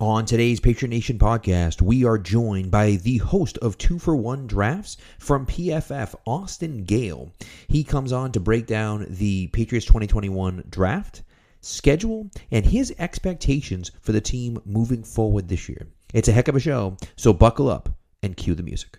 On today's Patriot Nation podcast, we are joined by the host of Two for One Drafts from PFF, Austin Gale. He comes on to break down the Patriots 2021 draft, schedule, and his expectations for the team moving forward this year. It's a heck of a show, so buckle up and cue the music.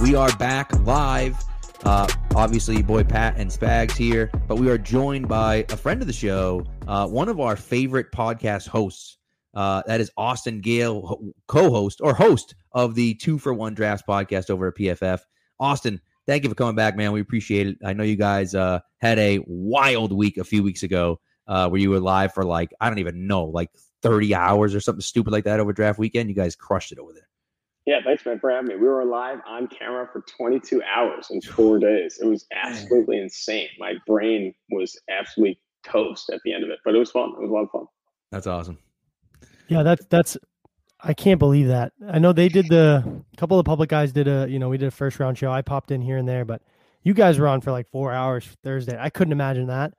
we are back live. Uh, obviously, boy Pat and Spags here, but we are joined by a friend of the show, uh, one of our favorite podcast hosts. Uh, that is Austin Gale, co-host or host of the Two for One Drafts podcast over at PFF. Austin, thank you for coming back, man. We appreciate it. I know you guys uh, had a wild week a few weeks ago uh, where you were live for like I don't even know, like thirty hours or something stupid like that over draft weekend. You guys crushed it over there. Yeah, thanks, man, for having me. We were live on camera for 22 hours in four days. It was absolutely insane. My brain was absolutely toast at the end of it, but it was fun. It was a lot of fun. That's awesome. Yeah, that's that's I can't believe that. I know they did the a couple of public guys did a you know we did a first round show. I popped in here and there, but you guys were on for like four hours Thursday. I couldn't imagine that,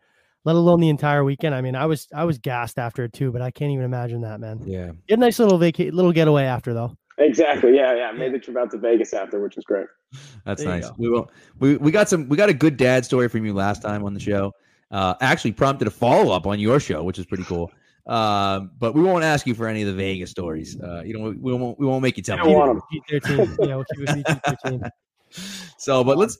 let alone the entire weekend. I mean, I was I was gassed after it too, but I can't even imagine that, man. Yeah. You had a nice little vaca- little getaway after though. Exactly. Yeah, yeah. Made the trip out to Vegas after, which was great. That's There nice. go. We will. We, we got some. We got a good dad story from you last time on the show. Uh, actually prompted a follow up on your show, which is pretty cool. Um, but we won't ask you for any of the Vegas stories. Uh, you know, we, we won't. We won't make you tell I don't me. want 'em. G thirteen. yeah, we'll keep it thirteen. So, but let's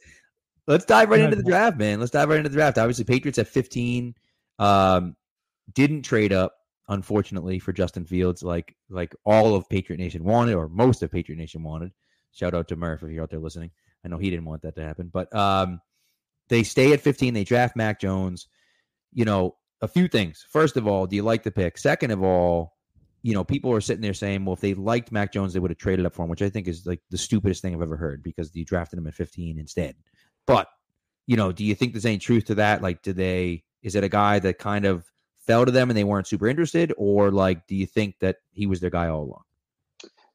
let's dive right into the draft, man. Let's dive right into the draft. Obviously, Patriots at fifteen. Um, didn't trade up, unfortunately, for Justin Fields, like like all of Patriot Nation wanted, or most of Patriot Nation wanted. Shout out to Murph if you're out there listening. I know he didn't want that to happen, but um, they stay at 15. They draft Mac Jones. You know, a few things. First of all, do you like the pick? Second of all, you know, people are sitting there saying, well, if they liked Mac Jones, they would have traded up for him, which I think is like the stupidest thing I've ever heard because you drafted him at 15 instead. But, you know, do you think there's any truth to that? Like, do they, is it a guy that kind of fell to them and they weren't super interested? Or like, do you think that he was their guy all along?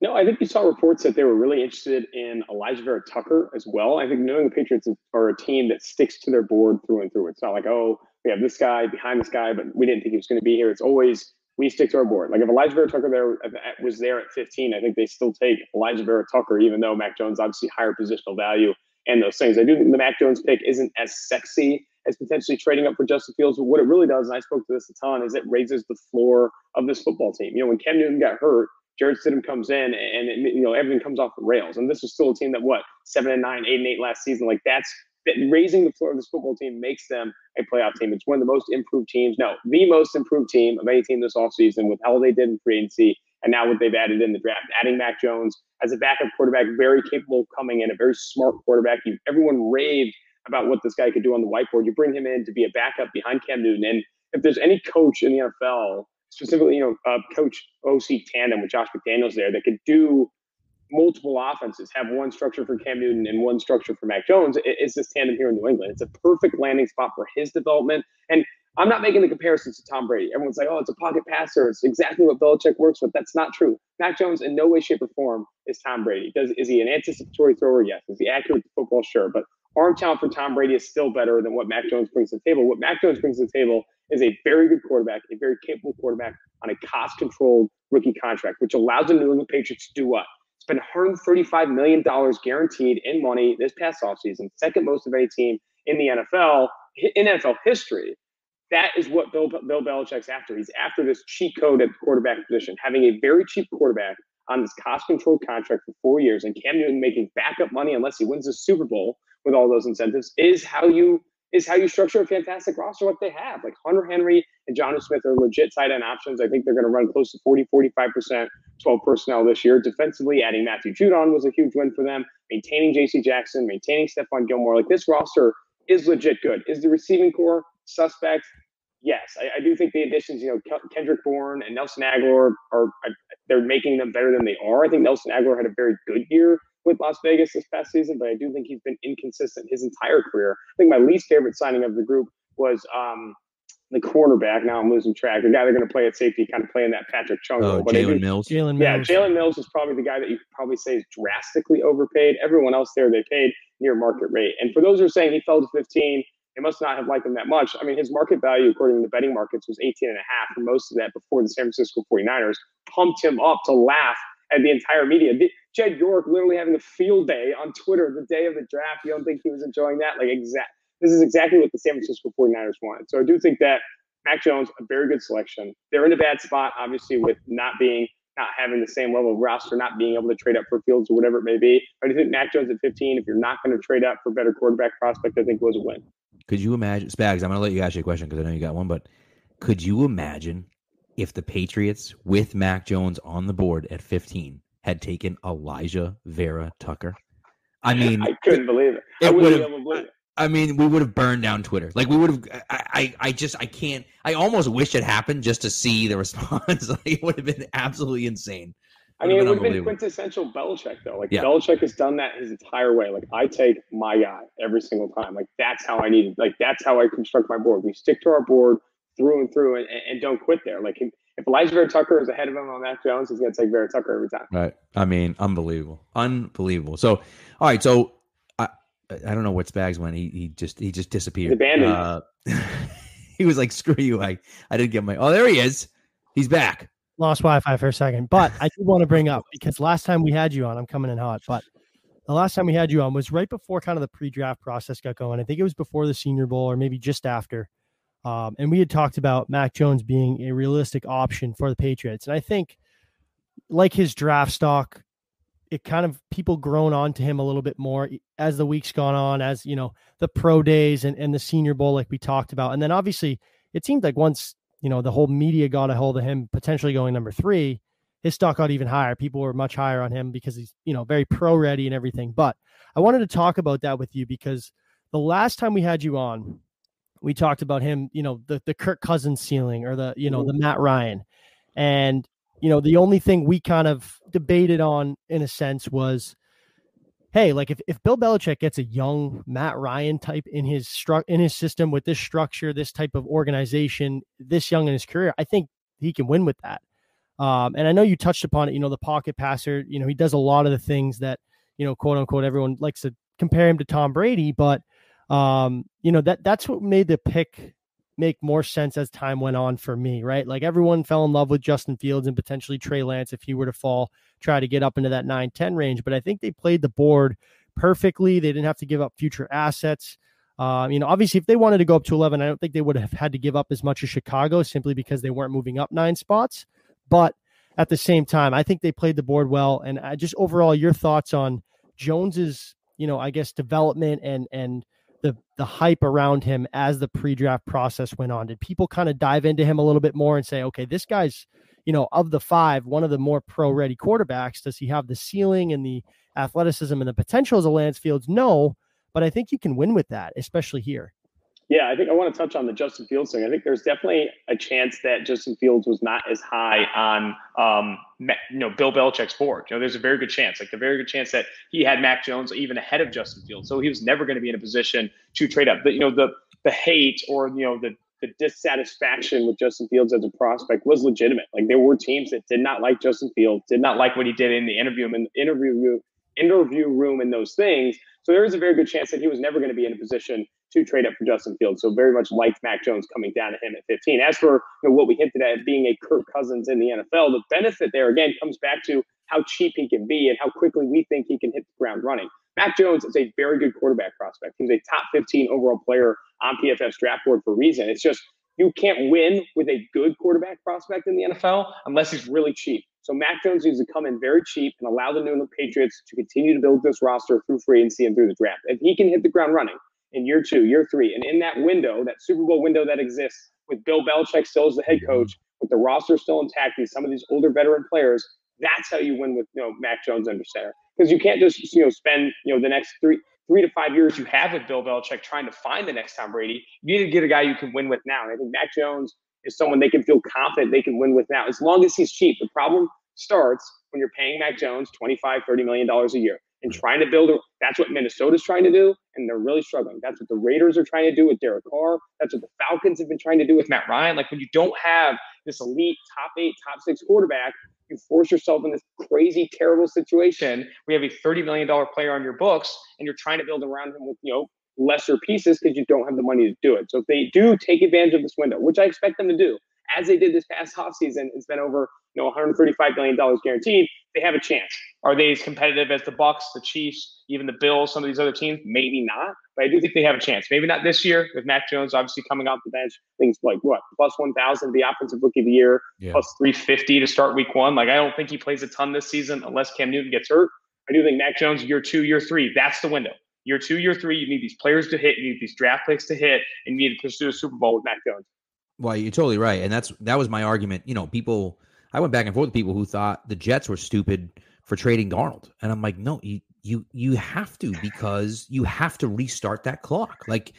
No, I think you saw reports that they were really interested in Alijah Vera Tucker as well. I think knowing the Patriots are a team that sticks to their board through and through. It's not like, oh, we have this guy behind this guy, but we didn't think he was going to be here. It's always we stick to our board. Like if Alijah Vera Tucker there was there at 15, I think they still take Alijah Vera Tucker, even though Mac Jones obviously higher positional value and those things. I do think the Mac Jones pick isn't as sexy as potentially trading up for Justin Fields. But what it really does, and I spoke to this a ton, is it raises the floor of this football team. You know, when Cam Newton got hurt, Jarrett Stidham comes in, and it, you know everything comes off the rails. And this was still a team that what seven and nine, eight and eight last season. Like that's that raising the floor of this football team makes them a playoff team. It's one of the most improved teams. No, the most improved team of any team this offseason with how they did in free agency and now what they've added in the draft. Adding Mac Jones as a backup quarterback, very capable of coming in, a very smart quarterback. Everyone raved about what this guy could do on the whiteboard. You bring him in to be a backup behind Cam Newton. And if there's any coach in the NFL, specifically, you know, uh, coach OC tandem with Josh McDaniels there that could do multiple offenses, have one structure for Cam Newton and one structure for Mac Jones, it, it's this tandem here in New England. It's a perfect landing spot for his development. And I'm not making the comparisons to Tom Brady. Everyone's like, oh, it's a pocket passer. It's exactly what Belichick works with. That's not true. Mac Jones, in no way, shape, or form, is Tom Brady. Does is he an anticipatory thrower? Yes. Is he accurate to football? Sure. But arm talent for Tom Brady is still better than what Mac Jones brings to the table. What Mac Jones brings to the table is a very good quarterback, a very capable quarterback on a cost-controlled rookie contract, which allows the New England Patriots to do what? Spend $135 million guaranteed in money this past offseason, second most of any team in the NFL, in NFL history. That is what Bill, Bill Belichick's after. He's after this cheat code at the quarterback position, having a very cheap quarterback on this cost controlled contract for four years and Cam Newton making backup money unless he wins the Super Bowl with all those incentives is how you is how you structure a fantastic roster what they have. Like Hunter Henry and Jonnu Smith are legit tight end options. I think they're going to run close to 40, 45%, 12 personnel this year. Defensively, adding Matthew Judon was a huge win for them. Maintaining J.C. Jackson, maintaining Stephon Gilmore. Like this roster is legit good. Is the receiving corps suspect? Yes, I, I do think the additions, you know, Kendrick Bourne and Nelson Agholor are, are they're making them better than they are. I think Nelson Agholor had a very good year with Las Vegas this past season, but I do think he's been inconsistent his entire career. I think my least favorite signing of the group was um, the cornerback. Now I'm losing track. The guy they're going to play at safety, kind of playing that Patrick Chung oh, role. But Jalen Mills. Jalen Yeah, Mills. Jalen Mills is probably the guy that you could probably say is drastically overpaid. Everyone else there, they paid near market rate. And for those who are saying he fell to 15, they must not have liked him that much. I mean, his market value, according to the betting markets, was 18 and a half for most of that before the San Francisco 49ers pumped him up to laugh at the entire media. Jed York literally having a field day on Twitter the day of the draft. You don't think he was enjoying that? Like, exact. This is exactly what the San Francisco 49ers wanted. So I do think that Mac Jones, a very good selection. They're in a bad spot, obviously, with not being not having the same level of roster, not being able to trade up for Fields or whatever it may be. I do think Mac Jones at 15, if you're not going to trade up for better quarterback prospect, I think was a win. Could you imagine, Spags? I'm going to let you ask you a question because I know you got one, but could you imagine if the Patriots with Mac Jones on the board at 15 had taken Alijah Vera Tucker? I mean, I couldn't believe it. I it wouldn't be able to believe it. I mean, we would have burned down Twitter. Like we would have. I, I, I just, I can't. I almost wish it happened just to see the response. like it would have been absolutely insane. I mean, it Would've been unbelievable. quintessential Belichick, though. Like Yeah. Belichick has done that his entire way. Like I take my guy every single time. Like that's how I need it. Like that's how I construct my board. We stick to our board through and through, and, and don't quit there. Like if if Alijah Vera Tucker is ahead of him on Mac Jones, he's going to take Vera Tucker every time. Right. I mean, unbelievable, unbelievable. So, all right. So, I, I don't know what Spags went. He, he just, he just disappeared. abandoned Uh, he was like, "Screw you!" I, I didn't get my. Oh, there he is. He's back. lost Wi-Fi for a second, but I did want to bring up because last time we had you on, I'm coming in hot, but the last time we had you on was right before kind of the pre-draft process got going. I think it was before the Senior Bowl or maybe just after. Um, and we had talked about Mac Jones being a realistic option for the Patriots, and I think, like his draft stock, it kind of people grown on to him a little bit more as the weeks gone on, as you know the pro days and, and the Senior Bowl, like we talked about, and then obviously it seemed like once you know the whole media got a hold of him potentially going number three his stock got even higher. People were much higher on him because he's you know very pro ready and everything. But i wanted to talk about that with you because the last time we had you on we talked about him you know the, the kirk cousins ceiling or the you know the matt ryan and you know the only thing we kind of debated on in a sense was hey, like if, if Bill Belichick gets a young Matt Ryan type in his stru- in his system with this structure, this type of organization, this young in his career, I think he can win with that. Um, and I know you touched upon it. You know, the pocket passer. You know, he does a lot of the things that you know, quote unquote, everyone likes to compare him to Tom Brady. But um, you know that that's what made the pick make more sense as time went on for me. Right, like everyone fell in love with Justin Fields and potentially Trey Lance if he were to fall try to get up into that 9 10 range. But I think they played the board perfectly. They didn't have to give up future assets. Uh, you know, obviously, if they wanted to go up to 11, I don't think they would have had to give up as much as Chicago simply because they weren't moving up nine spots. But at the same time, I think they played the board well. And I just overall, your thoughts on Jones's, you know, I guess development and and the the hype around him as the pre-draft process went on. Did people kind of dive into him a little bit more and say, okay, this guy's you know, of the five, one of the more pro ready quarterbacks. Does he have the ceiling and the athleticism and the potential as a Lance Fields? No, but I think you can win with that, especially here. Yeah, I think I want to touch on the Justin Fields thing. I think there's definitely a chance that Justin Fields was not as high on, um, you know, Bill Belichick's board. You know, there's a very good chance, like a very good chance that he had Mac Jones even ahead of Justin Fields. So he was never going to be in a position to trade up. But you know, the the hate or you know the the dissatisfaction with Justin Fields as a prospect was legitimate. Like there were teams that did not like Justin Fields, did not like what he did in the interview in interview interview room and those things. So there is a very good chance that he was never going to be in a position to trade up for Justin Fields. So very much liked Mac Jones coming down to him at 15. As for you know, what we hinted at being a Kirk Cousins in the NFL, the benefit there again comes back to how cheap he can be and how quickly we think he can hit the ground running. Mac Jones is a very good quarterback prospect. He's a top 15 overall player on PFF's draft board for a reason. It's just you can't win with a good quarterback prospect in the NFL unless he's really cheap. So Mac Jones needs to come in very cheap and allow the New England Patriots to continue to build this roster through free agency and through the draft. If he can hit the ground running in year two, year three, and in that window, that Super Bowl window that exists with Bill Belichick still as the head coach, with the roster still intact, and some of these older veteran players, that's how you win with you know Mac Jones under center. Because you can't just you know spend you know the next three three to five years you have with Bill Belichick trying to find the next Tom Brady. You need to get a guy you can win with now. And I think Mac Jones is someone they can feel confident they can win with now, as long as he's cheap. The problem starts when you're paying Mac Jones 25, 30 million dollars a year and trying to build a, that's what Minnesota's trying to do, and they're really struggling. That's what the Raiders are trying to do with Derek Carr. That's what the Falcons have been trying to do with Matt Ryan. Like when you don't have this elite top eight, top six quarterback, you force yourself in this crazy, terrible situation. We have a $30 million player on your books, and you're trying to build around him with, you know, lesser pieces because you don't have the money to do it. So if they do take advantage of this window, which I expect them to do, as they did this past offseason, it's been over you know $135 million guaranteed. They have a chance. Are they as competitive as the Bucs, the Chiefs, even the Bills, some of these other teams? Maybe not, but I do think they have a chance. Maybe not this year with Mac Jones obviously coming off the bench. Things like what plus 1,000 the offensive rookie of the year, Yeah. plus 350 to start week one. Like I don't think he plays a ton this season unless Cam Newton gets hurt. I do think Mac Jones year two, year three, that's the window. Year two, year three, you need these players to hit, you need these draft picks to hit, and you need to pursue a Super Bowl with Mac Jones. Well, you're totally right, and that's that was my argument. You know, people. I went back and forth with people who thought the Jets were stupid for trading Darnold, and I'm like, no, you you you have to because you have to restart that clock. Like,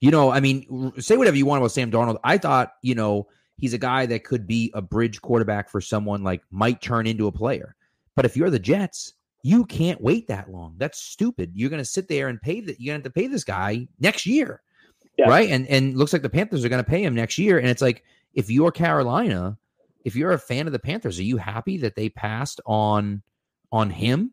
you know, I mean, say whatever you want about Sam Darnold. I thought, you know, he's a guy that could be a bridge quarterback for someone like might turn into a player. But if you're the Jets, you can't wait that long. That's stupid. You're going to sit there and pay that. You're going to have to pay this guy next year Yeah. right? And and looks like the Panthers are going to pay him next year. And it's like if you're Carolina, if you're a fan of the Panthers, are you happy that they passed on on him?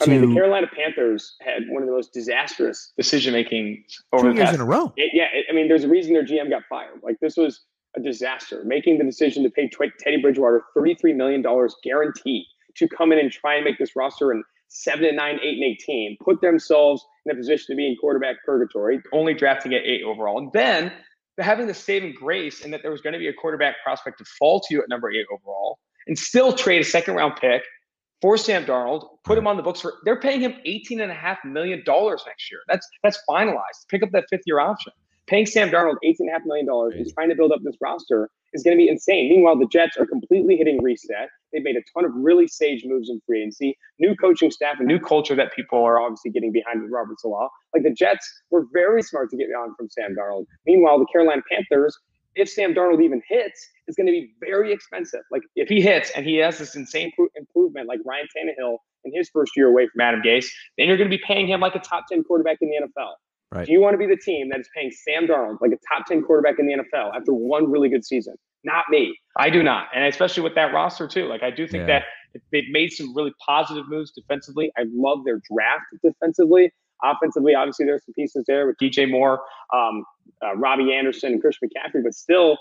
I mean, the Carolina Panthers had one of the most disastrous decision making over two the years past in a row. It, yeah, it, I mean, there's a reason their GM got fired. Like this was a disaster. Making the decision to pay Teddy Bridgewater $33 million guaranteed to come in and try and make this roster and seven and nine, eight and eighteen, put themselves in a position to be in quarterback purgatory, only drafting at eight overall. And then having the saving grace in that there was going to be a quarterback prospect to fall to you at number eight overall and still trade a second round pick for Sam Darnold, put him on the books for they're paying him eighteen and a half million dollars next year. That's that's finalized. Pick up that fifth year option. Paying Sam Darnold eighteen and a half million dollars and trying to build up this roster is going to be insane. Meanwhile, the Jets are completely hitting reset. They've made a ton of really sage moves in free agency, new coaching staff, and new culture that people are obviously getting behind with Robert Saleh. Like the Jets were very smart to get on from Sam Darnold. Meanwhile, the Carolina Panthers, if Sam Darnold even hits, is going to be very expensive. Like if he hits and he has this insane pro- improvement, like Ryan Tannehill in his first year away from Adam Gase, then you're going to be paying him like a top ten quarterback in the NFL. Right. Do you want to be the team that is paying Sam Darnold like a top 10 quarterback in the NFL after one really good season? Not me. I do not. And especially with that roster, too. Like, I do think Yeah. that they've made some really positive moves defensively. I love their draft defensively. Offensively, obviously, there's some pieces there with DJ Moore, um, uh, Robbie Anderson, and Chris McCaffrey, but still,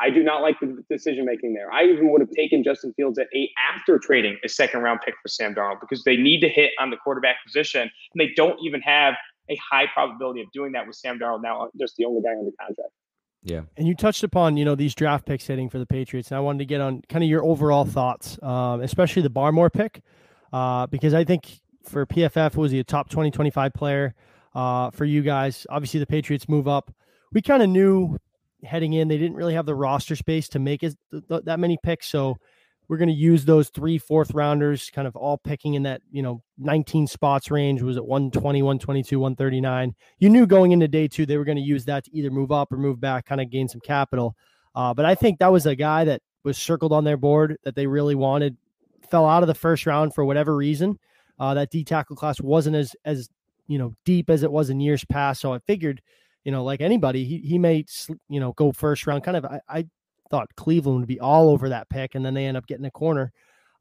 I do not like the decision making there. I even would have taken Justin Fields at eight after trading a second round pick for Sam Darnold because they need to hit on the quarterback position, and they don't even have a high probability of doing that with Sam Darnold now, just the only guy under contract. Yeah. And you touched upon, you know, these draft picks hitting for the Patriots. And I wanted to get on kind of your overall thoughts, um, especially the Barmore pick, uh, because I think for PFF, was he a top 20, 25 player uh, for you guys? Obviously, the Patriots move up. We kind of knew heading in, they didn't really have the roster space to make it th- th- that many picks. So we're going to use those three fourth rounders, kind of all picking in that, you know, 19 spots range. Was it 120, 122, 139? You knew going into day two, they were going to use that to either move up or move back, kind of gain some capital. Uh, but I think that was a guy that was circled on their board that they really wanted, fell out of the first round for whatever reason. Uh, that D tackle class wasn't as, as, you know, deep as it was in years past. So I figured, you know, like anybody, he, he may, you know, go first round. Kind of, I, I thought Cleveland would be all over that pick, and then they end up getting a corner.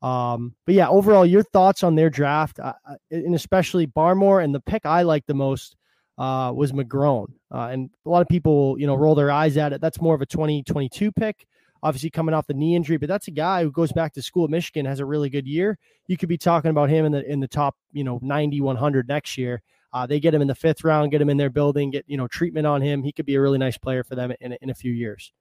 Um, but yeah, overall, your thoughts on their draft, uh, uh, and especially Barmore, and the pick I like the most uh, was McGrone. Uh, and a lot of people, will, you know, roll their eyes at it. That's more of a 2022 pick, obviously coming off the knee injury, but that's a guy who goes back to school at Michigan, has a really good year. You could be talking about him in the in the top, you know, 90, 100 next year. Uh, they get him in the fifth round, get him in their building, get you know treatment on him. He could be a really nice player for them in, in a few years.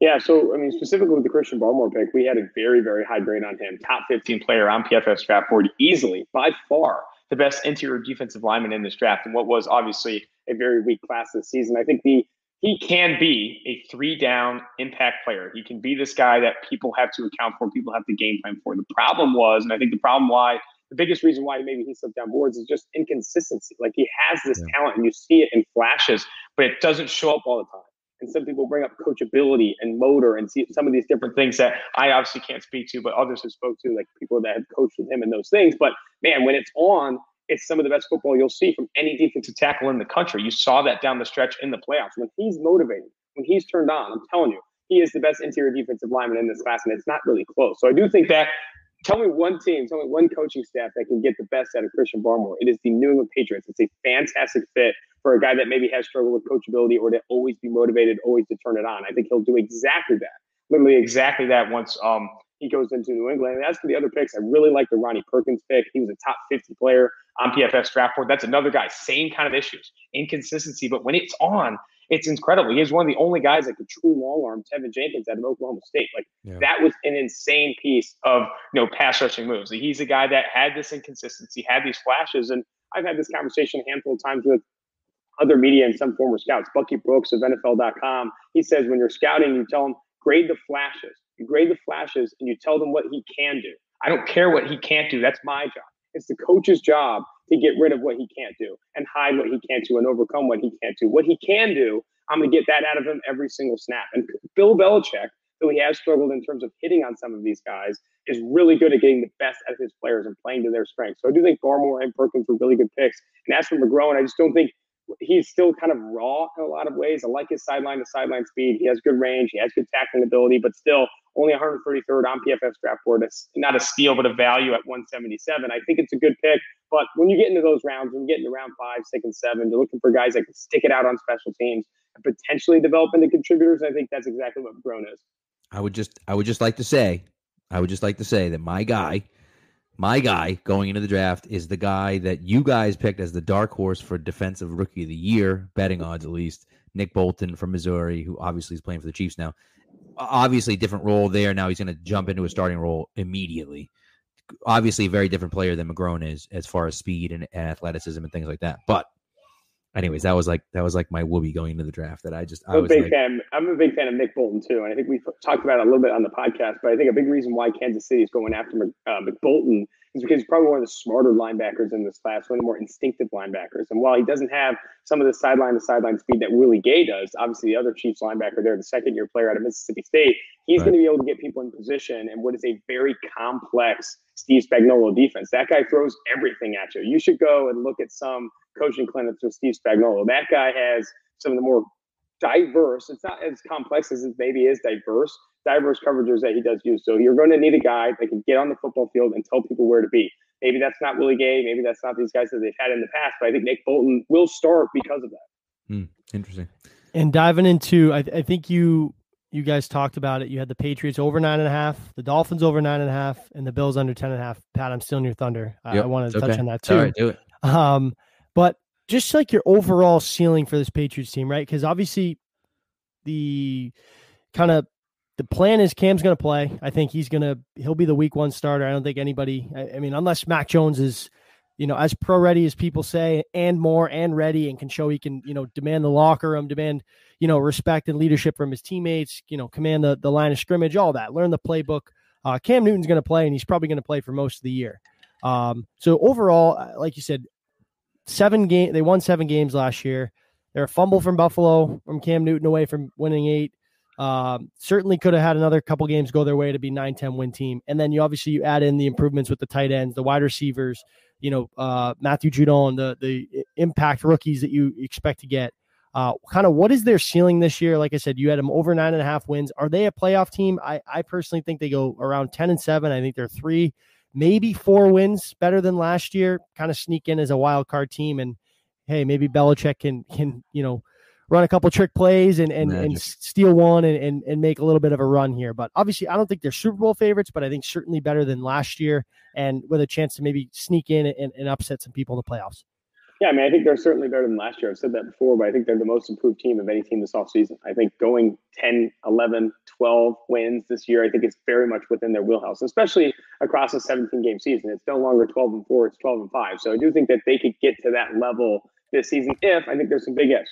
Yeah, so I mean, specifically with the Christian Barmore pick, we had a very, very high grade on him. Top 15 player on PFF draft board, easily by far the best interior defensive lineman in this draft, and what was obviously a very weak class this season. I think the he can be a three down impact player. He can be this guy that people have to account for, people have to game plan for. The problem was, and I think the problem why the biggest reason why maybe he slipped down boards is just inconsistency. Like he has this yeah. talent and you see it in flashes, but it doesn't show up all the time. And some people bring up coachability and motor and see some of these different things that I obviously can't speak to, but others have spoke to, like people that have coached with him and those things. But man, when it's on, it's some of the best football you'll see from any defensive tackle in the country. You saw that down the stretch in the playoffs. When he's motivated, when he's turned on, I'm telling you, he is the best interior defensive lineman in this class, and it's not really close. So I do think that. Tell me one team, tell me one coaching staff that can get the best out of Christian Barmore. It is the New England Patriots. It's a fantastic fit for a guy that maybe has struggled with coachability or to always be motivated, always to turn it on. I think he'll do exactly that. Literally exactly that once um, he goes into New England. And as for the other picks, I really like the Ronnie Perkins pick. He was a top 50 player on PFF draft board. That's another guy, same kind of issues, inconsistency. But when it's on, it's incredible. He's one of the only guys that could true long arm Teven Jenkins out of Oklahoma State. Like yeah. that was an insane piece of you know pass rushing moves. He's a guy that had this inconsistency, had these flashes, and I've had this conversation a handful of times with other media and some former scouts. Bucky Brooks of NFL.com. He says when you're scouting, you tell them grade the flashes. You grade the flashes and you tell them what he can do. I don't care what he can't do. That's my job. It's the coach's job to get rid of what he can't do and hide what he can't do and overcome what he can't do. What he can do, I'm going to get that out of him every single snap. And Bill Belichick, though he has struggled in terms of hitting on some of these guys, is really good at getting the best out of his players and playing to their strengths. So I do think Barmore and Perkins were really good picks. And as for McGrone, I just don't think he's still kind of raw in a lot of ways. I like his sideline to sideline speed. He has good range. He has good tackling ability, but still only 133rd on PFF's draft board. It's not a steal, but a value at 177. I think it's a good pick. But when you get into those rounds, when you get into round five, six, and seven, you're looking for guys that can stick it out on special teams and potentially develop into contributors. I think that's exactly what Grown is. I would just, I would just like to say, I would just like to say that my guy my guy going into the draft is the guy that you guys picked as the dark horse for defensive rookie of the year, betting odds at least. Nick Bolton from Missouri, who obviously is playing for the Chiefs now. Obviously, different role there. Now he's going to jump into a starting role immediately. Obviously, a very different player than McGrone is as far as speed and, and athleticism and things like that. But anyways, that was like that was like my whoopee going into the draft. That I just I'm I a big like, fan. I'm a big fan of Nick Bolton too, and I think we talked about it a little bit on the podcast. But I think a big reason why Kansas City is going after uh, Nick Bolton is because he's probably one of the smarter linebackers in this class, one of the more instinctive linebackers. And while he doesn't have some of the sideline to sideline speed that Willie Gay does, obviously the other Chiefs linebacker there, the second year player out of Mississippi State, he's right. going to be able to get people in position and what is a very complex Steve Spagnuolo defense. That guy throws everything at you. You should go and look at some coaching clinics with Steve Spagnuolo. That guy has some of the more diverse, it's not as complex as it maybe is diverse, diverse coverages that he does use. So you're going to need a guy that can get on the football field and tell people where to be. Maybe that's not Willie Gay. Maybe that's not these guys that they've had in the past. But I think Nick Bolton will start because of that. Hmm, interesting. And diving into, I, I, think you you guys talked about it. You had the Patriots over nine and a half, the Dolphins over nine and a half, and the Bills under ten and a half. Pat, I'm still in your thunder. Yep, I, wanted to touch on that too. All right, do it. Um, but just like your overall ceiling for this Patriots team, right? Because obviously the kind of the plan is Cam's going to play. I think he's going to he'll be the week one starter. I don't think anybody. I, I, mean, unless Mac Jones is, you know, as pro ready as people say, and more and ready, and can show he can, you know, demand the locker room, demand, you know, respect and leadership from his teammates, you know, command the the line of scrimmage, all that. Learn the playbook. Uh, Cam Newton's going to play, and he's probably going to play for most of the year. Um, so overall, uh, like you said, seven game they won seven games last year. They're a fumble from Buffalo from Cam Newton away from winning eight. Um, certainly could have had another couple games go their way to be 9-10 win team. And then you obviously you add in the improvements with the tight ends, the wide receivers, you know, uh, Matthew Judon, the the impact rookies that you expect to get. Uh, kind of what is their ceiling this year? Like I said, you had them over nine and a half wins. Are they a playoff team? I, I personally think they go around 10 and seven. I think they're three, maybe four wins better than last year, kind of sneak in as a wild card team. And hey, maybe Belichick can can you know run a couple trick plays and and, and steal one and, and and make a little bit of a run here. But obviously, I don't think they're Super Bowl favorites, but I think certainly better than last year and with a chance to maybe sneak in and, and upset some people in the playoffs. Yeah, I mean, I think they're certainly better than last year. I've said that before, but I think they're the most improved team of any team this offseason. I think going 10, 11, 12 wins this year, I think it's very much within their wheelhouse, especially across a 17 game season. It's no longer 12 and 4, it's 12 and 5. So I do think that they could get to that level this season if I think there's some big ifs.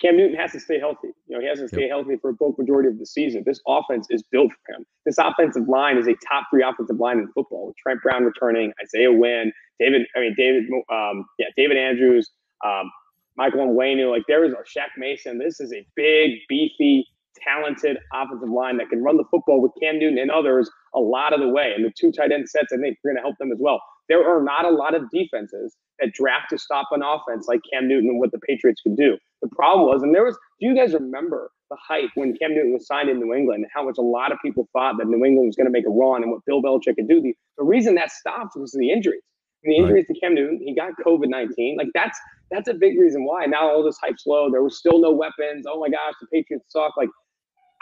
Cam Newton has to stay healthy. You know, he has to stay healthy for a bulk majority of the season. This offense is built for him. This offensive line is a top three offensive line in football. With Trent Brown returning, Isaiah Wynn, David, I mean David, um, yeah, David Andrews, um, Michael Onwenu. Like there is a Shaq Mason. This is a big, beefy, talented offensive line that can run the football with Cam Newton and others a lot of the way. And the two tight end sets, I think, are going to help them as well. There are not a lot of defenses that draft to stop an offense like Cam Newton and what the Patriots can do. The problem was, and there was, do you guys remember the hype when Cam Newton was signed in New England and how much a lot of people thought that New England was going to make a run and what Bill Belichick could do? The, the reason that stopped was the injuries. And the injuries right. to Cam Newton, he got COVID 19. Like that's that's a big reason why. Now all this hype's low. There was still no weapons. Oh my gosh, the Patriots suck. Like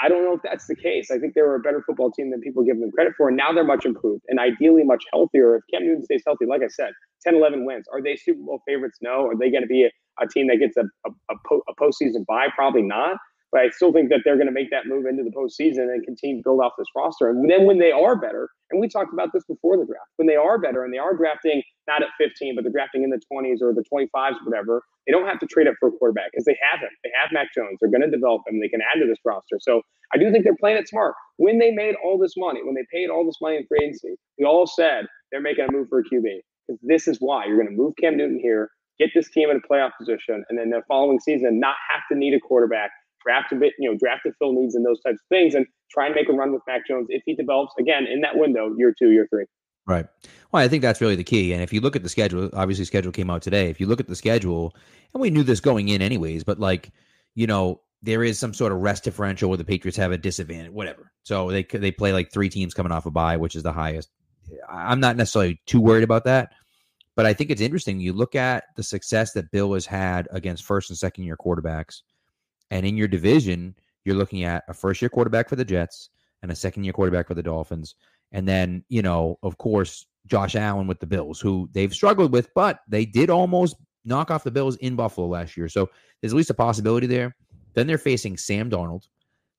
I don't know if that's the case. I think they were a better football team than people give them credit for. And now they're much improved and ideally much healthier. If Cam Newton stays healthy, like I said, 10, 11 wins. Are they Super Bowl favorites? No. Are they going to be a, a, team that gets a, a, a, po- a postseason bye? Probably not. But I still think that they're going to make that move into the postseason and continue to build off this roster. And then when they are better, and we talked about this before the draft, when they are better and they are drafting not at 15, but they're drafting in the 20s or the 25s, whatever, they don't have to trade up for a quarterback because they have him. They have Mac Jones. They're going to develop him. They can add to this roster. So I do think they're playing it smart. When they made all this money, when they paid all this money in free agency, we all said they're making a move for a QB. Because this is why you're going to move Cam Newton here, get this team in a playoff position, and then the following season not have to need a quarterback, draft a bit, you know, draft to fill needs and those types of things, and try and make a run with Mac Jones if he develops again in that window, year two, year three. Right. Well, I think that's really the key. And if you look at the schedule, obviously, schedule came out today. If you look at the schedule, and we knew this going in anyways, but like, you know, there is some sort of rest differential where the Patriots have a disadvantage, whatever. So they they play like three teams coming off a bye, which is the highest. I'm not necessarily too worried about that. But I think it's interesting. You look at the success that Bill has had against first and second year quarterbacks, and in your division, you're looking at a first year quarterback for the Jets and a second year quarterback for the Dolphins. And then, you know, of course, Josh Allen with the Bills, who they've struggled with, but they did almost knock off the Bills in Buffalo last year. So there's at least a possibility there. Then they're facing Sam Darnold,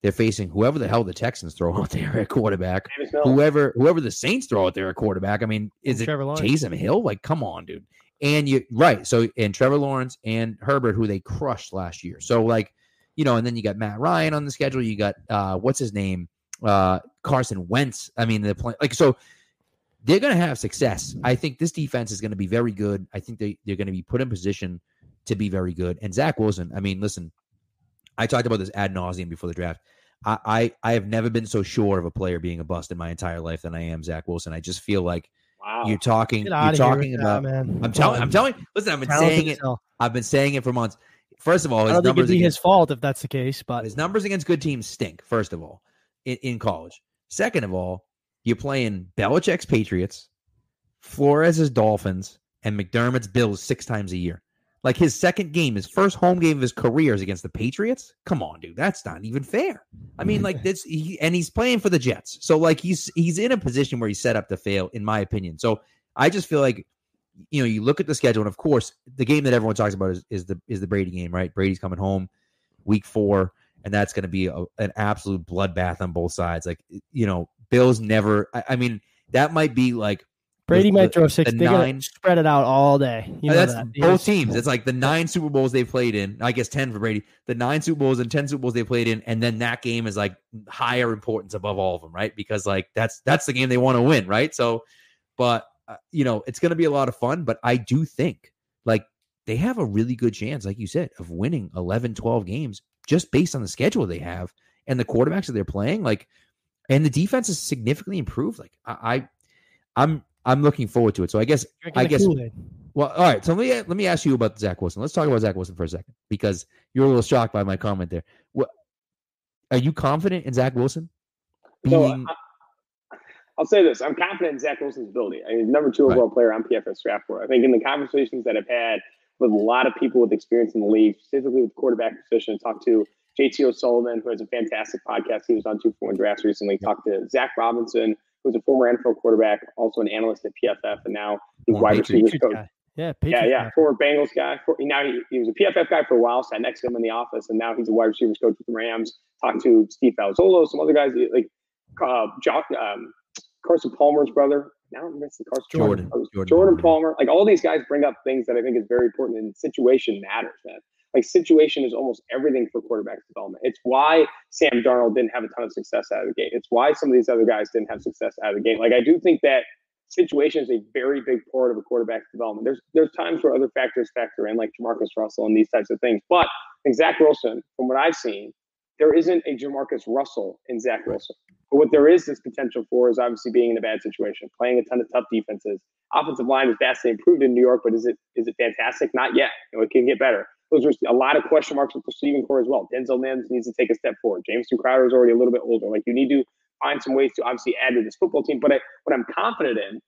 they're facing whoever the hell the Texans throw out there at quarterback. Whoever whoever the Saints throw out there at quarterback. I mean, is it Taysom Hill? Like, come on, dude. And you right. So and Trevor Lawrence and Herbert, who they crushed last year. So like, you know, and then you got Matt Ryan on the schedule. You got uh what's his name? Uh Carson Wentz. I mean, the play like so they're gonna have success. I think this defense is gonna be very good. I think they, they're gonna be put in position to be very good. And Zach Wilson, I mean, listen, I talked about this ad nauseum before the draft. I, I, I have never been so sure of a player being a bust in my entire life than I am Zach Wilson. I just feel like wow. you're talking you're talking about that, man. I'm telling I'm telling listen, I've been saying it. I've been saying it for months. First of all, his numbers be against, his fault if that's the case, but his numbers against good teams stink, first of all, in, in college. Second of all, you're playing Belichick's Patriots, Flores' Dolphins, and McDermott's Bills six times a year. Like his second game, his first home game of his career is against the Patriots. Come on, dude, that's not even fair. I mean, like this, he, and he's playing for the Jets, so like he's he's in a position where he's set up to fail, in my opinion. So I just feel like, you know, you look at the schedule, and of course, the game that everyone talks about is, is the is the Brady game, right? Brady's coming home, week four, and that's going to be a, an absolute bloodbath on both sides. Like, you know, Bills never. I, I mean, that might be like Brady might throw six. The They're nine, spread it out all day. You know that's that. both teams. It's like the nine Super Bowls they've played in. I guess ten for Brady. The nine Super Bowls and ten Super Bowls they played in, and then that game is like higher importance above all of them, right? Because like that's that's the game they want to win, right? So, but uh, you know it's going to be a lot of fun. But I do think like they have a really good chance, like you said, of winning 11, 12 games just based on the schedule they have and the quarterbacks that they're playing. Like, and the defense is significantly improved. Like I, I I'm I'm looking forward to it. So I guess I guess Kool-Aid. well, all right. So let me let me ask you about Zach Wilson. Let's talk about Zach Wilson for a second because you're a little shocked by my comment there. What are you confident in Zach Wilson? Being... So I, will say this: I'm confident in Zach Wilson's ability. I mean, number two overall right. player on PFF draft for. I think in the conversations that I've had with a lot of people with experience in the league, specifically with quarterback position, talked to JT O'Sullivan, who has a fantastic podcast. He was on two for one drafts recently. Talked to Zach Robinson, who's a former NFL quarterback, also an analyst at PFF, and now he's wide receivers coach. Yeah, yeah, Patriot yeah, guy. former Bengals guy. For, now he, he was a PFF guy for a while. Sat next to him in the office, and now he's a wide receivers coach with the Rams. Talked to Steve Palazzolo, some other guys like uh, jo- um, Carson Palmer's brother. Now I'm missing Carson Jordan. Palmer. Jordan Jordan, Palmer. Like all these guys bring up things that I think is very important. And situation matters, man. Like situation is almost everything for quarterback development. It's why Sam Darnold didn't have a ton of success out of the gate. It's why some of these other guys didn't have success out of the gate. Like I do think that situation is a very big part of a quarterback's development. There's there's times where other factors factor in, like JaMarcus Russell and these types of things. But Zach Wilson, from what I've seen, there isn't a JaMarcus Russell in Zach Wilson. But what there is this potential for is obviously being in a bad situation, playing a ton of tough defenses. Offensive line is vastly improved in New York, but is it is it fantastic? Not yet. You know, it can get better. Those are a lot of question marks with the receiving corps as well. Denzel Mims needs to take a step forward. Jamison Crowder is already a little bit older. Like you need to find some ways to obviously add to this football team. But I, what I'm confident in,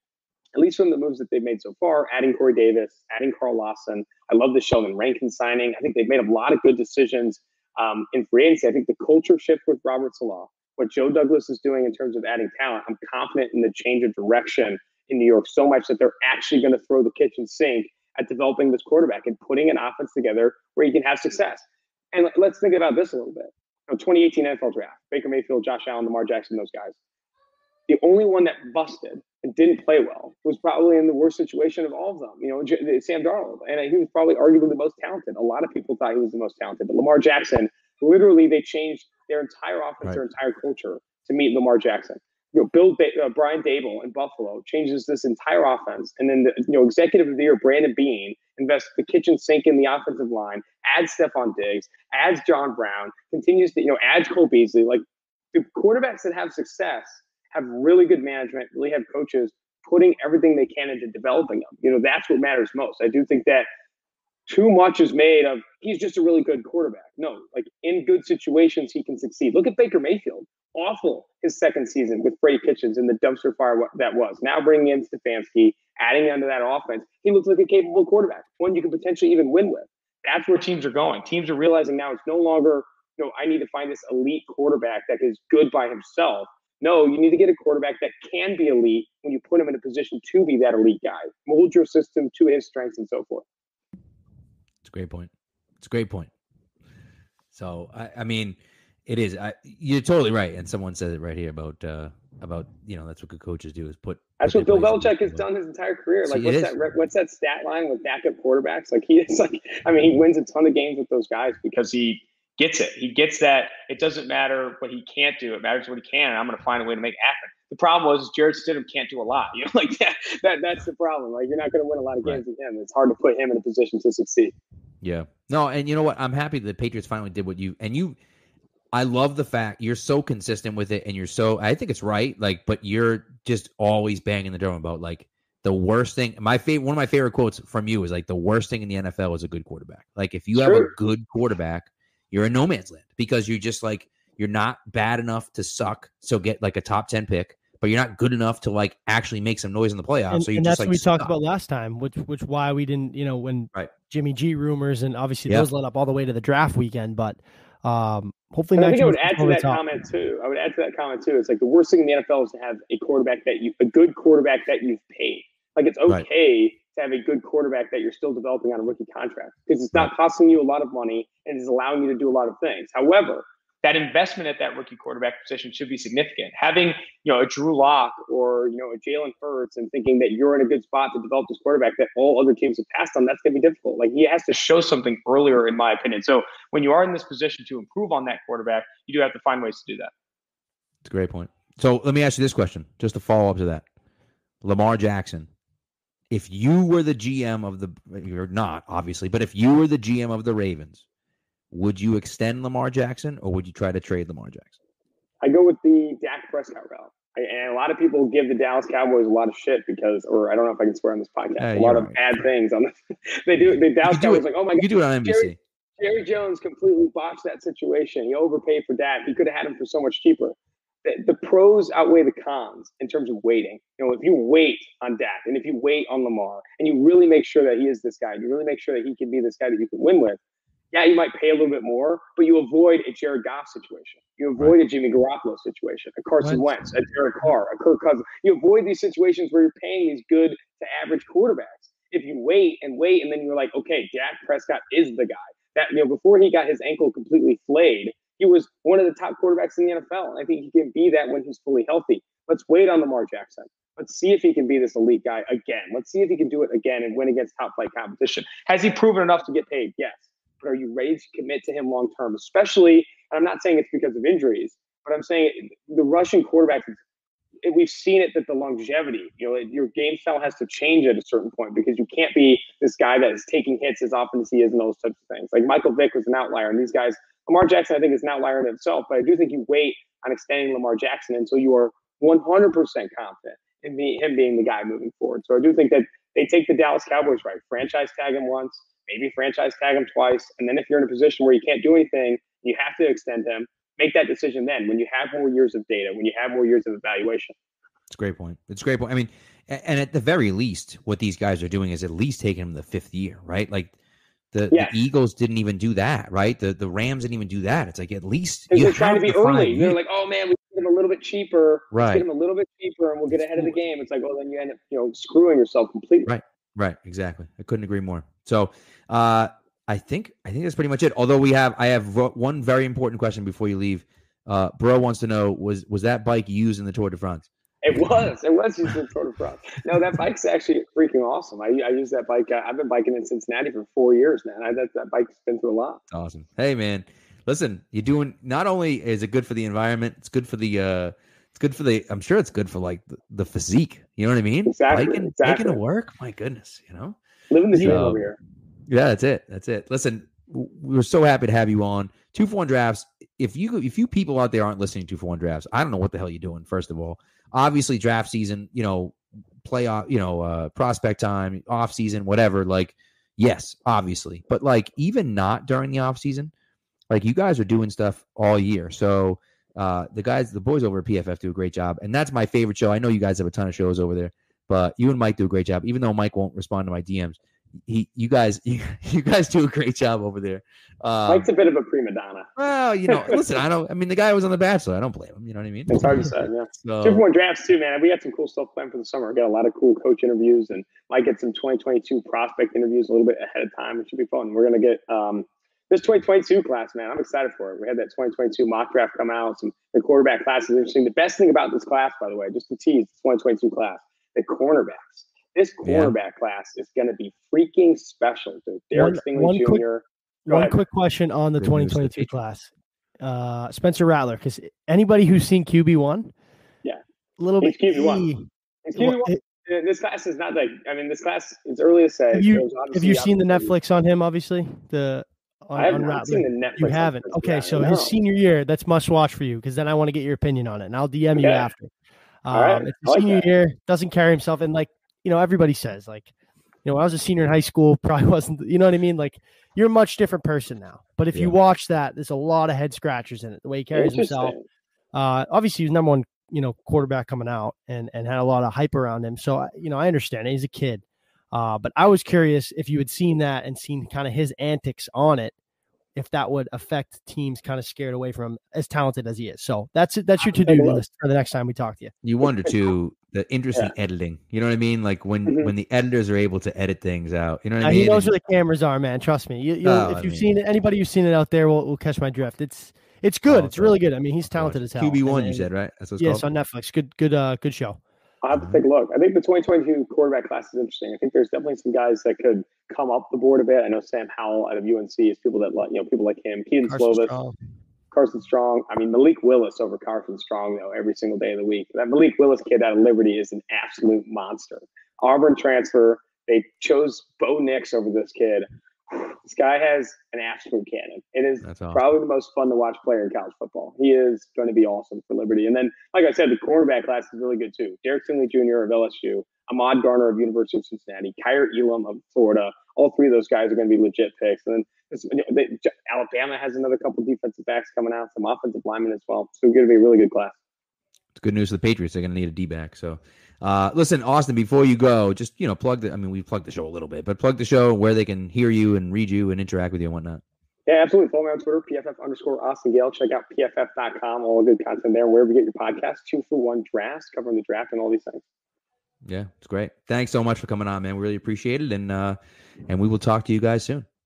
at least from the moves that they've made so far, adding Corey Davis, adding Carl Lawson. I love the Sheldon Rankin signing. I think they've made a lot of good decisions um, in free agency. I think the culture shift with Robert Saleh, what Joe Douglas is doing in terms of adding talent, I'm confident in the change of direction in New York so much that they're actually going to throw the kitchen sink at developing this quarterback and putting an offense together where he can have success. And let- let's think about this a little bit. You know, 2018 NFL draft, Baker Mayfield, Josh Allen, Lamar Jackson, those guys. The only one that busted and didn't play well was probably in the worst situation of all of them. You know, Sam Darnold, and he was probably arguably the most talented. A lot of people thought he was the most talented, but Lamar Jackson, literally, they changed their entire offense, Right. their entire culture to meet Lamar Jackson. You know, Bill ba- uh, Brian Daboll in Buffalo changes this entire offense, and then the you know executive of the year Brandon Beane invests the kitchen sink in the offensive line, adds Stefon Diggs, adds John Brown, continues to you know adds Cole Beasley. Like the quarterbacks that have success have really good management, really have coaches putting everything they can into developing them. You know, that's what matters most. I do think that too much is made of he's just a really good quarterback. No, like in good situations, he can succeed. Look at Baker Mayfield. Awful his second season with Freddie Kitchens and the dumpster fire that was. Now bringing in Stefanski, adding onto that offense, he looks like a capable quarterback, one you could potentially even win with. That's where teams are going. Teams are realizing now it's no longer, you know, I need to find this elite quarterback that is good by himself. No, you need to get a quarterback that can be elite when you put him in a position to be that elite guy. Mold your system to his strengths and so forth. It's a great point. It's a great point. So I, I mean, it is. I, you're totally right. And someone said it right here about uh about you know that's what good coaches do is put. That's put what Bill their players in Belichick has done his entire career. Like, it what's is. that? What's that stat line with backup quarterbacks? Like, he is like, I mean, he wins a ton of games with those guys because he gets it. He gets that. It doesn't matter what he can't do. It matters what he can. And I'm going to find a way to make it happen. The problem was Jarrett Stidham can't do a lot. You know, like that. That that's the problem. Like, you're not going to win a lot of games with him. It's hard to put him in a position to succeed. Yeah. No, and you know what? I'm happy that the Patriots finally did what you and you. I love the fact you're so consistent with it, and you're so. I think it's right. Like, but you're just always banging the drum about like the worst thing. My favorite, one of my favorite quotes from you is like the worst thing in the NFL is a good quarterback. Like, if you have a good quarterback, you're in no man's land because you're just like you're not bad enough to suck, so get like a top ten pick, but you're not good enough to like actually make some noise in the playoffs. and, so you and just that's like what we talked suck. about last time, which which why we didn't, you know, when Right. Jimmy G rumors and obviously Yeah. those led up all the way to the draft weekend. But um, hopefully, And I Mac think I would add to that top. comment too. I would add to that comment too. It's like the worst thing in the NFL is to have a quarterback that you, a good quarterback that you've paid. Like it's Right. okay to have a good quarterback that you're still developing on a rookie contract because it's not costing you a lot of money and is allowing you to do a lot of things. However, that investment at that rookie quarterback position should be significant. Having you know a Drew Lock or you know a Jalen Hurts and thinking that you're in a good spot to develop this quarterback that all other teams have passed on, that's going to be difficult. Like he has to show something earlier, in my opinion. So when you are in this position to improve on that quarterback, you do have to find ways to do that. It's a great point. So let me ask you this question, just to follow up to that. Lamar Jackson, if you were the GM of the, you're not obviously, but if you were the GM of the Ravens, would you extend Lamar Jackson or would you try to trade Lamar Jackson? I go with the Dak Prescott route. I, and a lot of people give the Dallas Cowboys a lot of shit because, or I don't know if I can swear on this podcast, Uh, a lot you're of bad things on this. they do. The Dallas do Cowboys like, oh my You god, could do it on NBC. Jerry- Jerry Jones completely botched that situation. He overpaid for Dak. He could have had him for so much cheaper. The, the pros outweigh the cons in terms of waiting. You know, if you wait on Dak and if you wait on Lamar and you really make sure that he is this guy, you really make sure that he can be this guy that you can win with. Yeah, you might pay a little bit more, but you avoid a Jared Goff situation. You avoid a Jimmy Garoppolo situation, a Carson Right. Wentz, a Derek Carr, a Kirk Cousins. You avoid these situations where you're paying these good to average quarterbacks. If you wait and wait, and then you're like, okay, Dak Prescott is the guy. That you know, before he got his ankle completely flayed, he was one of the top quarterbacks in the NFL. And I think he can be that when he's fully healthy. Let's wait on Lamar Jackson. Let's see if he can be this elite guy again. Let's see if he can do it again and win against top flight competition. Has he proven enough to get paid? Yes. Are you ready to commit to him long term? Especially, and I'm not saying it's because of injuries, but I'm saying the rushing quarterback. we've seen it that the longevity, you know, your game style has to change at a certain point because you can't be this guy that is taking hits as often as he is and those types of things. Like Michael Vick was an outlier, and these guys, Lamar Jackson, I think, is an outlier in itself, but I do think you wait on extending Lamar Jackson until you are 100% confident in the, him being the guy moving forward. So I do think that they take the Dallas Cowboys right. Franchise tag him once, maybe franchise tag him twice. And then if you're in a position where you can't do anything, you have to extend him. Make that decision then when you have more years of data, when you have more years of evaluation. It's a great point. It's a great point. I mean, and at the very least, what these guys are doing is at least taking him the fifth year, right? Like the, the Eagles didn't even do that, right? The the Rams didn't even do that. It's like at least they're trying to be early. They're like, oh man, we get him a little bit cheaper. Right. Let's get him a little bit cheaper, and we'll get ahead of the game. It's like, well, then you end up, you know, screwing yourself completely. Right. Right. Exactly. I couldn't agree more. So, uh, I think I think that's pretty much it. Although we have, I have one very important question before you leave. Uh, Bro wants to know was was that bike used in the Tour de France? It was. It was used in the Tour de France. No, that bike's actually freaking awesome. I, I use that bike. Uh, I've been biking in Cincinnati for four years, man. I, that, that bike's been through a lot. Awesome. Hey, man. Listen, you're doing. Not only is it good for the environment, it's good for the. uh It's good for the. I'm sure it's good for like the, the physique. You know what I mean? Exactly. Biking, exactly. Making it work. My goodness. You know. Living the dream so, over here. Yeah, that's it. That's it. Listen, we are so happy to have you on two for one drafts. If you if you people out there aren't listening to two for one drafts, I don't know what the hell you're doing. First of all, obviously draft season, you know, playoff, you know, uh, prospect time, off season, whatever. Like, yes, obviously, but like even not during the off season, like you guys are doing stuff all year. So uh, the guys, the boys over at PFF do a great job, and that's my favorite show. I know you guys have a ton of shows over there, but you and Mike do a great job. Even though Mike won't respond to my DMs, he, you guys, you, you guys do a great job over there. Um, Mike's a bit of a prima donna. Well, you know, listen, I don't. I mean, the guy was on The Bachelor. I don't blame him. You know what I mean? It's hard to say. Yeah. So, Two more drafts too, man. We got some cool stuff planned for the summer. We got a lot of cool coach interviews, and might get some 2022 prospect interviews a little bit ahead of time. It should be fun. We're gonna get um, this 2022 class, man. I'm excited for it. We had that 2022 mock draft come out. Some the quarterback class is interesting. The best thing about this class, by the way, just to tease, the 2022 class, the cornerbacks this cornerback yeah. class is going to be freaking special, dude. Derek one, Stingley one Jr. Quick, one ahead. quick question on the 2022 class. Uh, Spencer Rattler, because anybody who's seen QB one, yeah, a little He's bit. QB one. QB one. This class is not like I mean, this class it's early to say. Have you, have you seen the Netflix on him? Obviously, the on, I have on not Rattler. seen the Netflix. You haven't. Okay, so no. his senior year, that's must watch for you because then I want to get your opinion on it, and I'll DM okay. you after. Um, All right. It's like senior that. year, doesn't carry himself, and like you know, everybody says like, you know, when I was a senior in high school, probably wasn't, you know what I mean? Like, you're a much different person now. But if yeah. you watch that, there's a lot of head scratchers in it. The way he carries himself. Uh, obviously, he's number one, you know, quarterback coming out, and and had a lot of hype around him. So you know, I understand it. He's a kid. Uh, but I was curious if you had seen that and seen kind of his antics on it, if that would affect teams kind of scared away from him, as talented as he is. So that's it. that's your to do list for the next time we talk to you. You wonder too the interest yeah. in editing. You know what I mean? Like when mm-hmm. when the editors are able to edit things out. You know what I mean? He knows where the cameras are, man. Trust me. You, oh, if you've mean, seen it, anybody who's seen it out there will, will catch my drift. It's it's good. Oh, it's really good. I mean, he's talented as hell. QB one, you said right? That's what's yes, called? on Netflix. Good, good, uh, good show. I'll have to take a look. I think the 2022 quarterback class is interesting. I think there's definitely some guys that could come up the board a bit. I know Sam Howell out of UNC is people that like you know people like him. Kedon Slovis. Carson Strong. I mean, Malik Willis over Carson Strong, though, every single day of the week. That Malik Willis kid out of Liberty is an absolute monster. Auburn transfer. They chose Bo Nix over this kid. This guy has an absolute cannon. It is awesome. probably the most fun to watch player in college football. He is going to be awesome for Liberty. And then, like I said, the cornerback class is really good too. Derek Stingley Jr. of LSU, Ahmad Gardner of University of Cincinnati, Kaiir Elam of Florida. All three of those guys are going to be legit picks. And then they, Alabama has another couple defensive backs coming out, some offensive linemen as well. So it's going to be a really good class. It's good news for the Patriots. They're going to need a D back. So, uh, listen, Austin, before you go, just you know, plug the. I mean, we plugged the show a little bit, but plug the show where they can hear you and read you and interact with you and whatnot. Yeah, absolutely. Follow me on Twitter, PFF underscore Austin Gayle. Check out PFF.com, all the good content there. Wherever you get your podcast, two for one drafts, covering the draft and all these things. Yeah, it's great. Thanks so much for coming on, man. We really appreciate it, and uh, and we will talk to you guys soon.